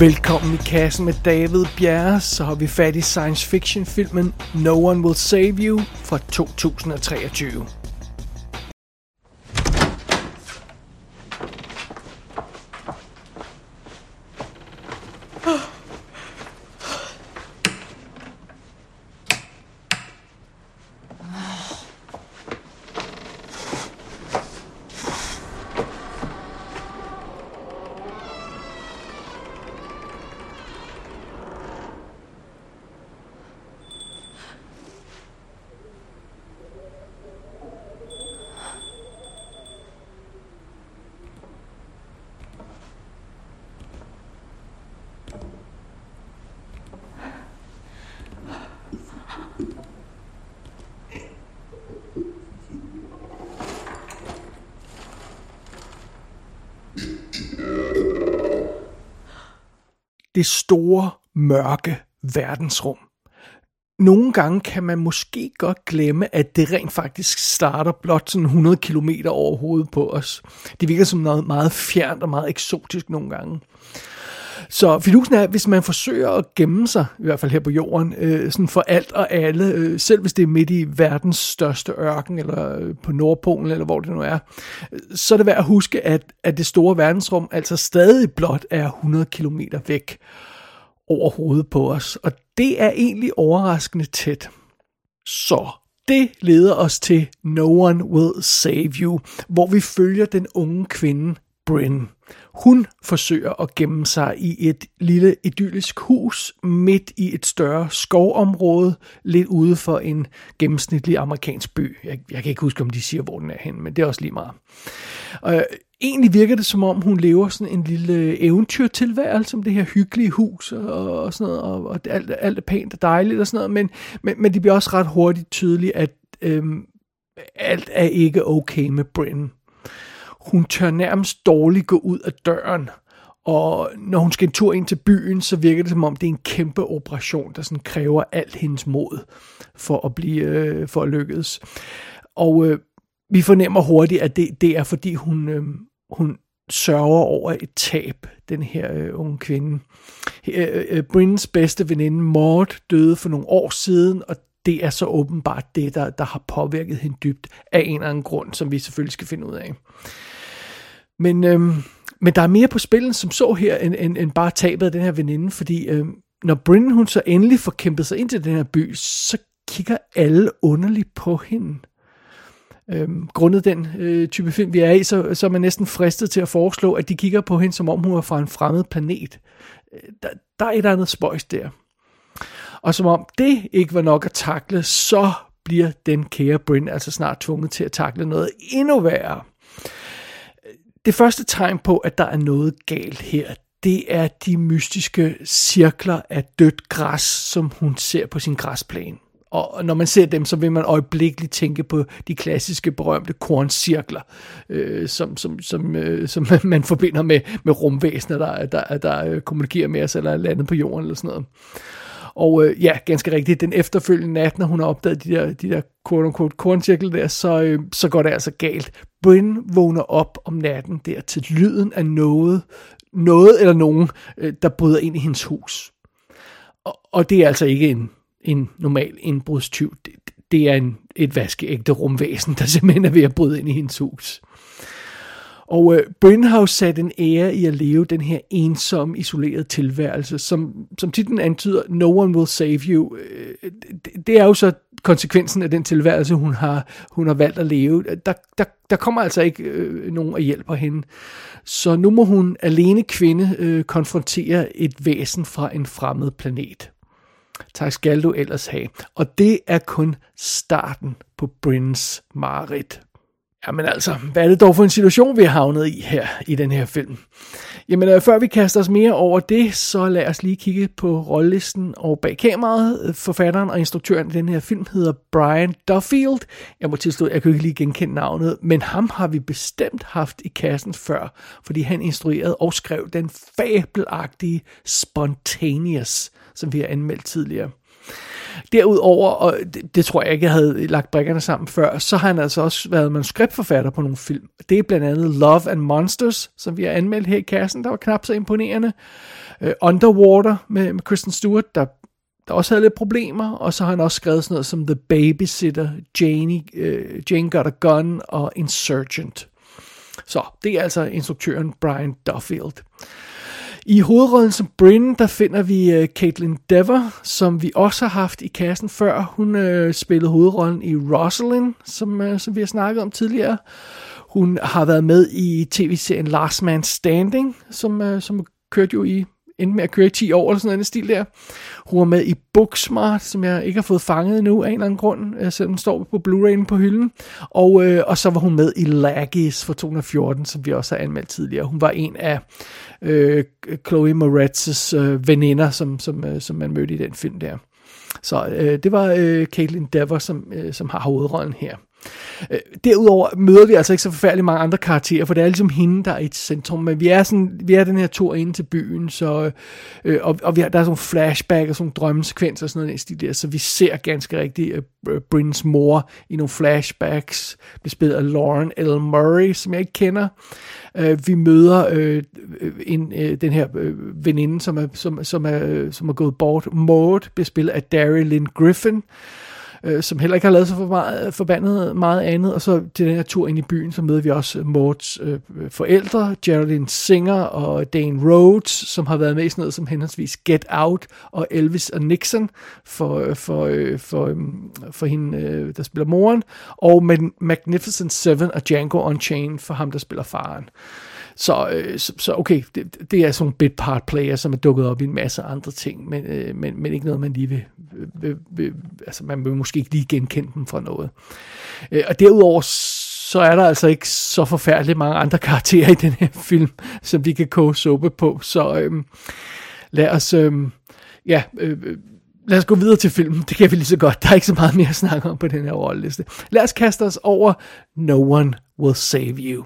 Velkommen i kassen med David Bjerre, så har vi fat i science fiction filmen No One Will Save You fra 2023. det store, mørke verdensrum. Nogle gange kan man måske godt glemme, at det rent faktisk starter blot sådan 100 km over hovedet på os. Det virker som noget meget fjernt og meget eksotisk nogle gange. Så fidusen er, at hvis man forsøger at gemme sig, i hvert fald her på jorden, øh, sådan for alt og alle, øh, selv hvis det er midt i verdens største ørken, eller øh, på Nordpolen, eller hvor det nu er, så er det værd at huske, at, at det store verdensrum altså stadig blot er 100 km væk over hovedet på os. Og det er egentlig overraskende tæt. Så det leder os til No One Will Save You, hvor vi følger den unge kvinde Bryn. Hun forsøger at gemme sig i et lille idyllisk hus midt i et større skovområde, lidt ude for en gennemsnitlig amerikansk by. Jeg, jeg kan ikke huske, om de siger, hvor den er hen, men det er også lige meget. Og øh, egentlig virker det, som om hun lever sådan en lille eventyrtilværelse som det her hyggelige hus og, og sådan noget, og, og alt, alt er pænt og dejligt og sådan noget, men, men, men det bliver også ret hurtigt tydeligt, at øhm, alt er ikke okay med Bryn. Hun tør nærmest dårligt gå ud af døren, og når hun skal en tur ind til byen, så virker det som om, det er en kæmpe operation, der sådan kræver alt hendes mod for at blive øh, for at lykkes. Og øh, vi fornemmer hurtigt, at det, det er fordi hun, øh, hun sørger over et tab, den her øh, unge kvinde. Øh, øh, Bryns bedste veninde Maud døde for nogle år siden, og det er så åbenbart det, der, der har påvirket hende dybt af en eller anden grund, som vi selvfølgelig skal finde ud af. Men, øhm, men der er mere på spillet som så her, end, end, end bare tabet af den her veninde, fordi øhm, når Bryn hun så endelig får kæmpet sig ind til den her by, så kigger alle underligt på hende. Øhm, grundet den øh, type film, vi er i, så, så er man næsten fristet til at foreslå, at de kigger på hende, som om hun er fra en fremmed planet. Øh, der, der er et andet spøjs der. Og som om det ikke var nok at takle, så bliver den kære Bryn altså snart tvunget til at takle noget endnu værre. Det første tegn på, at der er noget galt her, det er de mystiske cirkler af dødt græs, som hun ser på sin græsplæne. Og når man ser dem, så vil man øjeblikkeligt tænke på de klassiske berømte korncirkler, øh, som, som, som, øh, som man forbinder med, med rumvæsener, der, der, der øh, kommunikerer med os, eller er landet på jorden, eller sådan noget. Og øh, ja, ganske rigtigt, den efterfølgende nat, når hun har opdaget de der, de der quote-unquote korncirkel der, så, øh, så går det altså galt. Bryn vågner op om natten der til lyden af noget, noget eller nogen, øh, der bryder ind i hendes hus. Og, og det er altså ikke en, en normal indbrudstyv. Det, det er en, et vaskeægte rumvæsen, der simpelthen er ved at bryde ind i hendes hus. Og øh, Bryn har jo sat en ære i at leve den her ensomme, isolerede tilværelse, som, som titlen antyder, no one will save you. Øh, det, det er jo så konsekvensen af den tilværelse, hun har, hun har valgt at leve. Der, der, der kommer altså ikke øh, nogen og hjælper hende. Så nu må hun alene kvinde øh, konfrontere et væsen fra en fremmed planet. Tak skal du ellers have. Og det er kun starten på Bryns mareridt. Jamen altså, hvad er det dog for en situation, vi har havnet i her i den her film? Jamen, øh, før vi kaster os mere over det, så lad os lige kigge på rollelisten og bag kameraet. Øh, forfatteren og instruktøren i den her film hedder Brian Duffield. Jeg må tilstå, jeg kan ikke lige genkende navnet, men ham har vi bestemt haft i kassen før, fordi han instruerede og skrev den fabelagtige Spontaneous, som vi har anmeldt tidligere. Derudover, og det, det tror jeg ikke, jeg havde lagt brækkerne sammen før, så har han altså også været manuskriptforfatter på nogle film. Det er blandt andet Love and Monsters, som vi har anmeldt her i kassen, der var knap så imponerende. Uh, Underwater med, med Kristen Stewart, der der også havde lidt problemer, og så har han også skrevet sådan noget som The Babysitter, Janie, uh, Jane Got a Gun og Insurgent. Så det er altså instruktøren Brian Duffield. I hovedrollen som Bryn, der finder vi uh, Caitlin Dever, som vi også har haft i kassen før. Hun uh, spillede hovedrollen i Rosalind, som, uh, som vi har snakket om tidligere. Hun har været med i tv-serien Last Man Standing, som, uh, som kørte jo i endte med at køre i 10 år, eller sådan en stil der. Hun var med i Booksmart, som jeg ikke har fået fanget endnu af en eller anden grund, øh, selvom den står på Blu-ray'en på hylden. Og, øh, og så var hun med i Laggies for 2014, som vi også har anmeldt tidligere. Hun var en af øh, Chloe Moretz's øh, veninder, som, som, øh, som man mødte i den film der. Så øh, det var øh, Caitlin Dever, som, øh, som har hovedrollen her. Øh, derudover møder vi altså ikke så forfærdeligt mange andre karakterer, for det er ligesom hende, der er i centrum, men vi er, sådan, vi er den her tur ind til byen, så, øh, og, og vi har, der er sådan nogle flashback og sådan nogle drømmesekvenser og sådan noget stil der, så vi ser ganske rigtigt øh, Brins mor i nogle flashbacks, bespillet af Lauren L. Murray, som jeg ikke kender. Øh, vi møder øh, øh en, øh, den her øh, veninde, som er, som, som, er, øh, som er gået bort, Maud, bespillet af Daryl Lynn Griffin, øh, Øh, som heller ikke har lavet sig for meget, øh, forbandet meget andet. Og så til den her tur ind i byen, så møder vi også øh, Morts øh, forældre, Geraldine Singer og Dane Rhodes, som har været med i sådan noget som henholdsvis Get Out og Elvis og Nixon for, for, øh, for, øh, for hende, øh, der spiller moren, og Magnificent Seven og Django Unchained for ham, der spiller faren. Så, øh, så, så okay, det, det er sådan en bit part player, som er dukket op i en masse andre ting, men, øh, men, men ikke noget, man lige vil, vil, vil, altså man vil måske ikke lige genkende dem fra noget. Øh, og derudover så er der altså ikke så forfærdeligt mange andre karakterer i den her film, som vi kan koge suppe på, så øh, lad os, øhm, øh, ja, øh, lad os gå videre til filmen. Det kan vi lige så godt. Der er ikke så meget mere at snakke om på den her rolleliste. Lad os kaste os over No One Will Save You.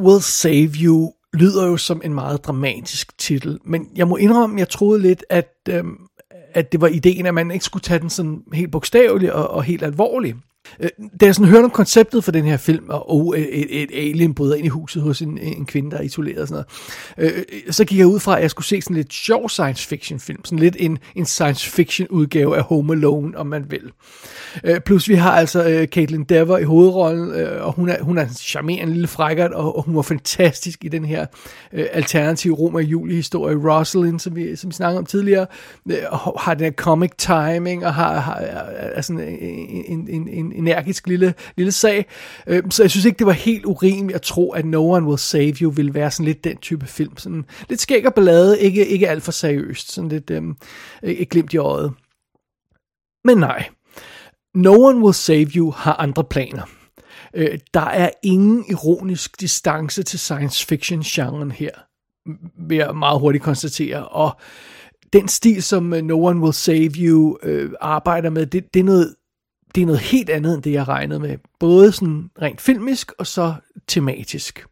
Will Save You lyder jo som en meget dramatisk titel, men jeg må indrømme, jeg troede lidt, at, øhm, at det var ideen, at man ikke skulle tage den sådan helt bogstaveligt og, og helt alvorligt. Øh, da jeg sådan hørte om konceptet for den her film, og oh, et, et alien bryder ind i huset hos en, en kvinde, der er isoleret og sådan noget, øh, øh, så gik jeg ud fra, at jeg skulle se sådan lidt sjov science fiction film, sådan lidt en, en science fiction udgave af Home Alone, om man vil. Øh, plus vi har altså øh, Caitlin Dever i hovedrollen, øh, og hun er, hun er en charmerende lille frækkert, og, og hun var fantastisk i den her øh, alternative Roma Julie historie, Rosalind, som vi, som vi snakkede om tidligere, øh, har den her comic timing, og har, har er sådan en, en, en, en energisk lille, lille sag. Øh, så jeg synes ikke, det var helt urimeligt at tro, at No One Will Save You ville være sådan lidt den type film. Sådan lidt skæg og ballade, ikke, ikke alt for seriøst. Sådan lidt øh, et glimt i øjet. Men nej. No One Will Save You har andre planer. Øh, der er ingen ironisk distance til science fiction-genren her, vil jeg meget hurtigt konstatere. Og den stil, som øh, No One Will Save You øh, arbejder med, det, det er noget det er noget helt andet end det, jeg regnede med. Både sådan rent filmisk og så tematisk.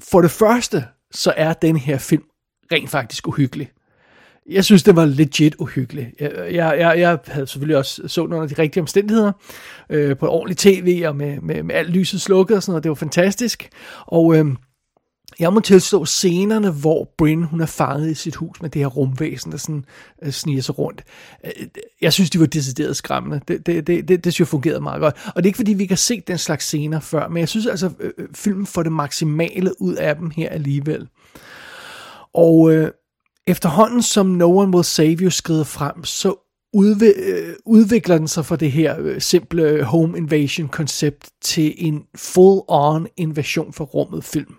For det første, så er den her film rent faktisk uhyggelig. Jeg synes, det var legit uhyggelig. Jeg, jeg, jeg, jeg havde selvfølgelig også så under de rigtige omstændigheder, øh, på ordentlig tv og med, med, med alt lyset slukket og sådan noget. Det var fantastisk. Og øh, jeg må tilstå scenerne, hvor Bryn hun er fanget i sit hus med det her rumvæsen, der sådan øh, sniger sig rundt. Øh, jeg synes, de var decideret skræmmende. Det, det, det, det, det synes jeg fungerede meget godt. Og det er ikke, fordi vi ikke har set den slags scener før, men jeg synes altså, øh, øh filmen får det maksimale ud af dem her alligevel. Og øh, efterhånden som No One Will Save You skrider frem, så øh, udvikler den sig fra det her øh, simple home invasion koncept til en full-on invasion for rummet film.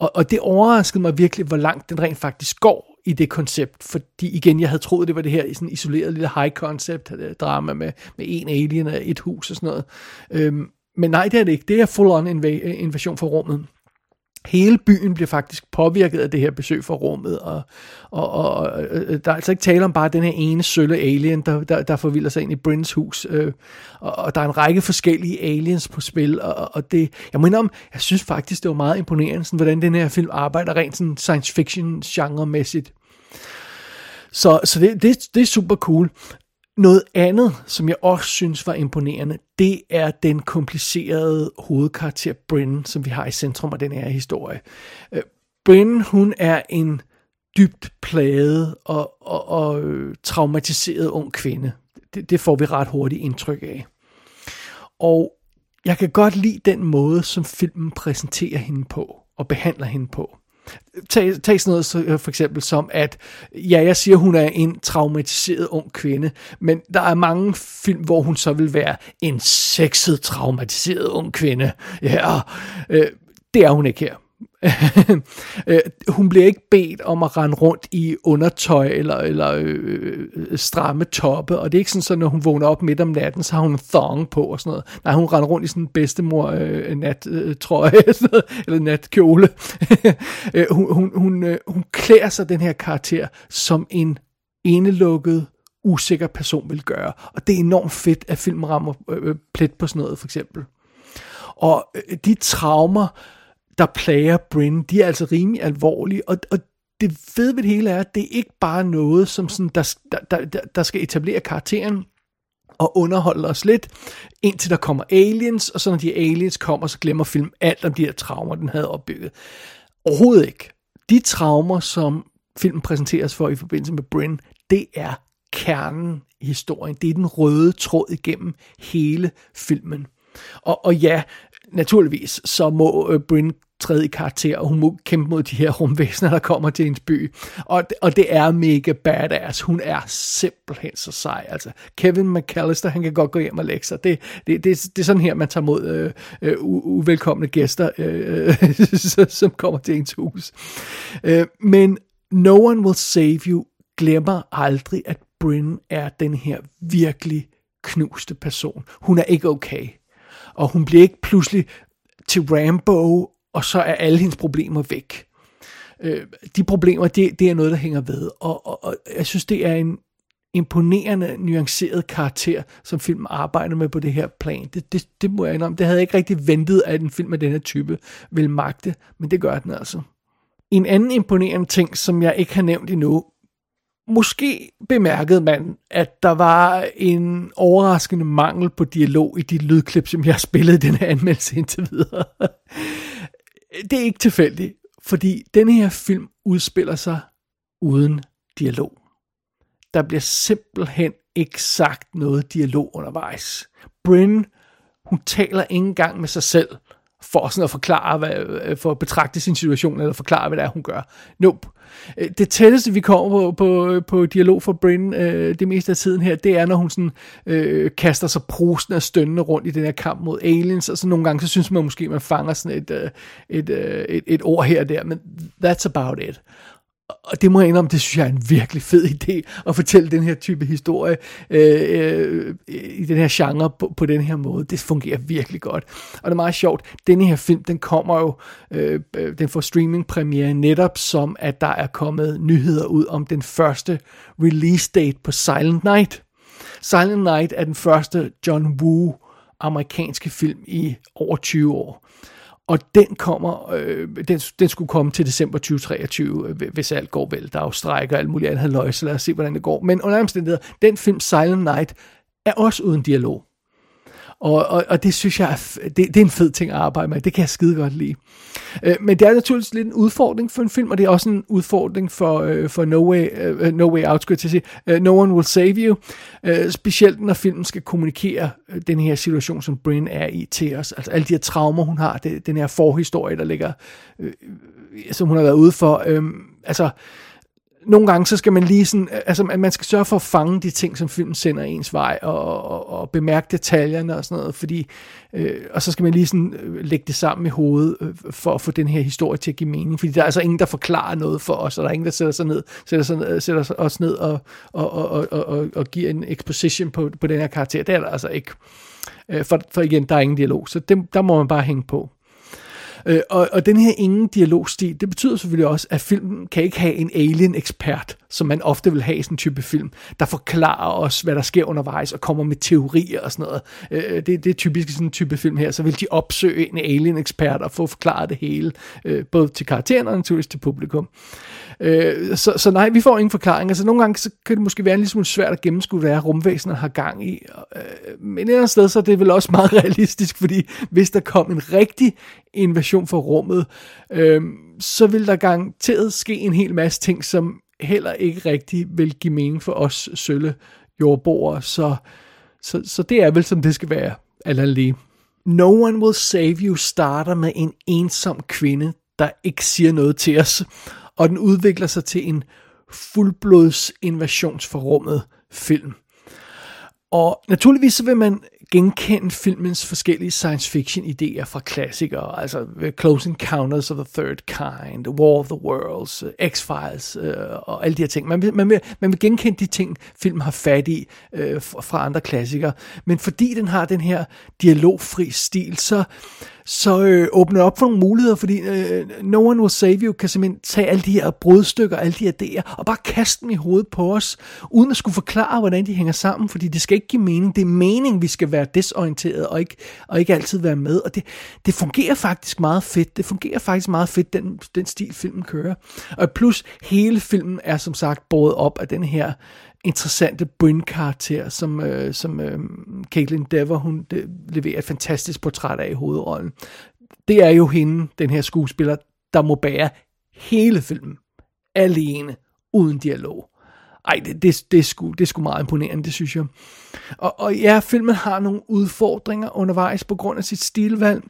Og, og det overraskede mig virkelig, hvor langt den rent faktisk går i det koncept, fordi igen, jeg havde troet, det var det her sådan isoleret lille high concept drama med, med en alien og et hus og sådan noget. Øhm, men nej, det er det ikke. Det er full-on inv- invasion for rummet hele byen bliver faktisk påvirket af det her besøg fra rummet, og, og, og, og øh, der er altså ikke tale om bare den her ene sølle alien, der, der, der forvilder sig ind i Brins hus, øh, og, og der er en række forskellige aliens på spil, og, og det, jeg mener om, jeg synes faktisk, det var meget imponerende, sådan, hvordan den her film arbejder rent sådan science fiction genre-mæssigt. Så, så det, det, det er super cool. Noget andet, som jeg også synes var imponerende, det er den komplicerede hovedkarakter Bryn, som vi har i centrum af den her historie. Øh, Bryn, hun er en dybt plaget og, og, og øh, traumatiseret ung kvinde. Det, det får vi ret hurtigt indtryk af. Og jeg kan godt lide den måde, som filmen præsenterer hende på og behandler hende på. Tag, tag sådan noget så, øh, for eksempel som, at ja, jeg siger, hun er en traumatiseret ung kvinde, men der er mange film, hvor hun så vil være en sexet traumatiseret ung kvinde. Ja, øh, det er hun ikke her. Øh, hun bliver ikke bedt om at rende rundt i undertøj eller, eller øh, stramme toppe, og det er ikke sådan, så når hun vågner op midt om natten, så har hun en thong på og sådan noget. Nej, hun render rundt i sådan en bedstemor øh, nattrøje øh, eller natkjole. øh, hun, hun, hun, øh, hun klæder sig den her karakter som en indelukket, usikker person vil gøre. Og det er enormt fedt, at filmen rammer øh, øh plet på sådan noget, for eksempel. Og øh, de traumer, der plager Bryn, de er altså rimelig alvorlige, og, og det fede ved det hele er, at det er ikke bare noget, som sådan, der, der, der, der skal etablere karakteren og underholde os lidt, indtil der kommer aliens, og så når de aliens kommer, så glemmer film alt om de her traumer, den havde opbygget. Overhovedet ikke. De traumer, som filmen præsenteres for i forbindelse med Bryn, det er kernen i historien. Det er den røde tråd igennem hele filmen. Og, og ja, naturligvis, så må øh, Bryn træde i karakter, og hun må kæmpe mod de her rumvæsener, der kommer til hendes by. Og, og det er mega badass. Hun er simpelthen så sej. Altså, Kevin McAllister, han kan godt gå hjem og lægge sig. Det, det, det, det er sådan her, man tager mod øh, øh, uvelkomne gæster, øh, øh som kommer til ens hus. Øh, men No One Will Save You glemmer aldrig, at Bryn er den her virkelig knuste person. Hun er ikke okay. Og hun bliver ikke pludselig til Rambo og så er alle hendes problemer væk. Øh, de problemer, det, det er noget, der hænger ved, og, og, og jeg synes, det er en imponerende, nuanceret karakter, som filmen arbejder med på det her plan. Det, det, det må jeg indrømme. Det havde jeg ikke rigtig ventet, at en film af den her type ville magte, men det gør den altså. En anden imponerende ting, som jeg ikke har nævnt endnu, Måske bemærkede man, at der var en overraskende mangel på dialog i de lydklip, som jeg har spillet i den her anmeldelse indtil videre det er ikke tilfældigt, fordi denne her film udspiller sig uden dialog. Der bliver simpelthen ikke sagt noget dialog undervejs. Bryn, hun taler ikke engang med sig selv for sådan at forklare, hvad, øh, for at betragte sin situation, eller forklare, hvad det er, hun gør. Nope. Øh, det tætteste, vi kommer på, på, på dialog for Bryn øh, det meste af tiden her, det er, når hun sådan, øh, kaster sig prosen af stønnende rundt i den her kamp mod aliens, og så nogle gange, så synes man måske, man fanger sådan et, øh, et, øh, et, et ord her og der, men that's about it og det må jeg indrømme, det synes jeg er en virkelig fed idé, at fortælle den her type historie øh, øh, i den her genre på, på den her måde. Det fungerer virkelig godt. Og det er meget sjovt, denne her film, den kommer jo, øh, øh den får streaming premiere netop som, at der er kommet nyheder ud om den første release date på Silent Night. Silent Night er den første John Woo amerikanske film i over 20 år. Og den kommer, øh, den, den skulle komme til december 2023, øh, hvis alt går vel. Der er jo strækker og alt muligt andet løg, så lad os se, hvordan det går. Men under omstændigheder, den film Silent Night er også uden dialog. Og, og, og det synes jeg, er, det, det er en fed ting at arbejde med. Det kan jeg skide godt lide. Øh, men det er naturligvis lidt en udfordring for en film, og det er også en udfordring for, øh, for No, Way, øh, no Way Out, skulle jeg til at sige. Øh, no One Will Save You. Øh, specielt når filmen skal kommunikere øh, den her situation, som Bryn er i til os. Altså alle de her traumer, hun har, det, den her forhistorie, der ligger, øh, som hun har været ude for. Øh, altså nogle gange, så skal man lige sådan, altså man skal sørge for at fange de ting, som filmen sender ens vej, og, og, og bemærke detaljerne og sådan noget, fordi, øh, og så skal man lige sådan øh, lægge det sammen i hovedet, øh, for at få den her historie til at give mening, fordi der er altså ingen, der forklarer noget for os, og der er ingen, der sætter sig ned, sætter, sig, ned, sætter os ned og, og, og, og, og, og giver en exposition på, på den her karakter. Det er der altså ikke. Øh, for, for igen, der er ingen dialog, så det, der må man bare hænge på. Øh, og, og den her ingen dialogstil, det betyder selvfølgelig også, at filmen kan ikke have en alien-ekspert, som man ofte vil have i sådan en type film, der forklarer os, hvad der sker undervejs, og kommer med teorier og sådan noget. Øh, det, det er typisk sådan en type film her, så vil de opsøge en alien-ekspert og få forklaret det hele, øh, både til karakteren og naturligvis til publikum. Øh, så, så nej, vi får ingen forklaring. Altså nogle gange så kan det måske være en lille smule svært at gennemskue, hvad rumvæsenet har gang i. Øh, men et andet sted, så er det vel også meget realistisk, fordi hvis der kom en rigtig invasion for rummet, øh, så vil der garanteret ske en hel masse ting, som heller ikke rigtig vil give mening for os sølle jordboere. Så, så, så det er vel, som det skal være, alt lige. No One Will Save You starter med en ensom kvinde, der ikke siger noget til os, og den udvikler sig til en fuldblods invasionsforrummet film. Og naturligvis så vil man genkende filmens forskellige science fiction idéer fra klassikere, altså Close Encounters of the Third Kind, War of the Worlds, øh, X-Files øh, og alle de her ting. Man vil, man, vil, man vil genkende de ting, filmen har fat i øh, fra andre klassikere, men fordi den har den her dialogfri stil, så så øh, åbner op for nogle muligheder, fordi øh, No One Will Save You kan simpelthen tage alle de her brudstykker, alle de her idéer, og bare kaste dem i hovedet på os, uden at skulle forklare, hvordan de hænger sammen, fordi det skal ikke give mening. Det er mening, vi skal være desorienteret, og ikke, og ikke altid være med, og det, det fungerer faktisk meget fedt. Det fungerer faktisk meget fedt, den, den stil filmen kører. Og plus, hele filmen er som sagt båret op af den her interessante Bryn-karakter, som, øh, som øh, Caitlin Dever, hun det, leverer et fantastisk portræt af i hovedrollen. Det er jo hende, den her skuespiller, der må bære hele filmen alene, uden dialog. Ej, det, det, det, er sgu, det er sgu meget imponerende, det synes jeg. Og, og ja, filmen har nogle udfordringer undervejs på grund af sit stilvalg.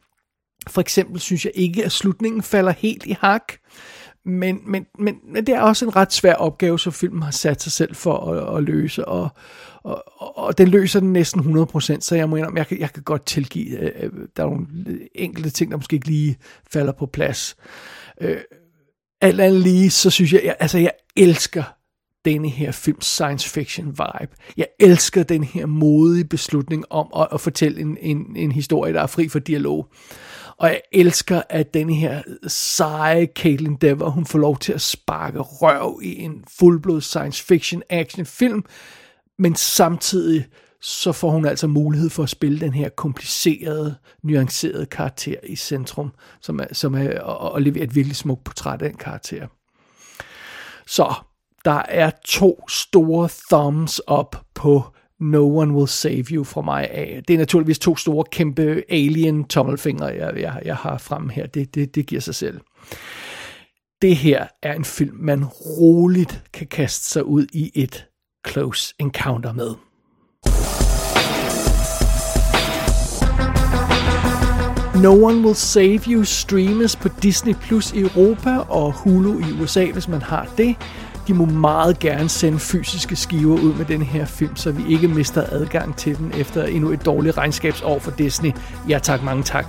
For eksempel synes jeg ikke, at slutningen falder helt i hak. Men, men, men, men det er også en ret svær opgave, som filmen har sat sig selv for at, at løse, og, og, og, den løser den næsten 100%, så jeg må indrømme, jeg kan, jeg kan godt tilgive, øh, øh, der er nogle enkelte ting, der måske ikke lige falder på plads. Øh, alt andet lige, så synes jeg, jeg, altså jeg elsker denne her film science fiction vibe. Jeg elsker den her modige beslutning om at, at fortælle en, en, en historie, der er fri for dialog. Og jeg elsker, at den her seje Caitlin Dever, hun får lov til at sparke røv i en fuldblod science fiction action film, men samtidig så får hun altså mulighed for at spille den her komplicerede, nuancerede karakter i centrum, som er, som er og, og levere et virkelig smukt portræt af den karakter. Så der er to store thumbs up på No One Will Save You fra mig af. Det er naturligvis to store, kæmpe alien tommelfingre, jeg, jeg, jeg har frem her. Det, det, det giver sig selv. Det her er en film, man roligt kan kaste sig ud i et close encounter med. No One Will Save You streames på Disney Plus i Europa og Hulu i USA, hvis man har det de må meget gerne sende fysiske skiver ud med den her film, så vi ikke mister adgang til den efter endnu et dårligt regnskabsår for Disney. Ja tak, mange tak.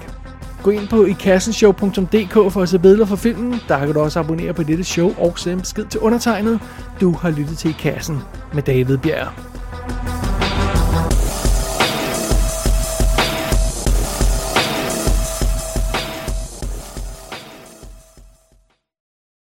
Gå ind på ikassenshow.dk for at se billeder for filmen. Der kan du også abonnere på dette show og sende besked til undertegnet. Du har lyttet til I Kassen med David Bjerg.